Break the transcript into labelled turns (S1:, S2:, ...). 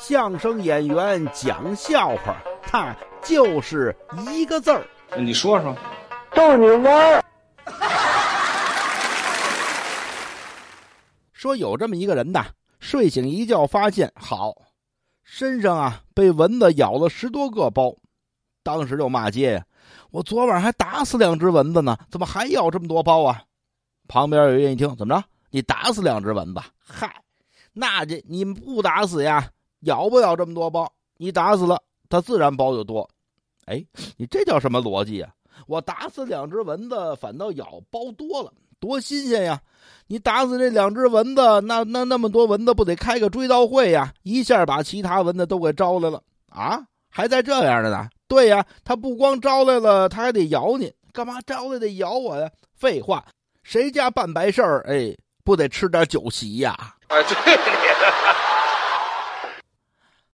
S1: 相声演员讲笑话，他就是一个字儿。
S2: 你说说，
S3: 逗你玩儿。
S1: 说有这么一个人呐，睡醒一觉发现，好，身上啊被蚊子咬了十多个包，当时就骂街呀：“我昨晚还打死两只蚊子呢，怎么还咬这么多包啊？”旁边有人一听，怎么着？你打死两只蚊子？嗨，那这你不打死呀，咬不了这么多包。你打死了，它自然包就多。哎，你这叫什么逻辑啊？我打死两只蚊子，反倒咬包多了，多新鲜呀！你打死这两只蚊子，那那那么多蚊子不得开个追悼会呀？一下把其他蚊子都给招来了啊！还在这样的呢？对呀，他不光招来了，他还得咬你，干嘛招来得咬我呀？废话，谁家办白事儿，哎，不得吃点酒席呀？
S3: 啊，对的。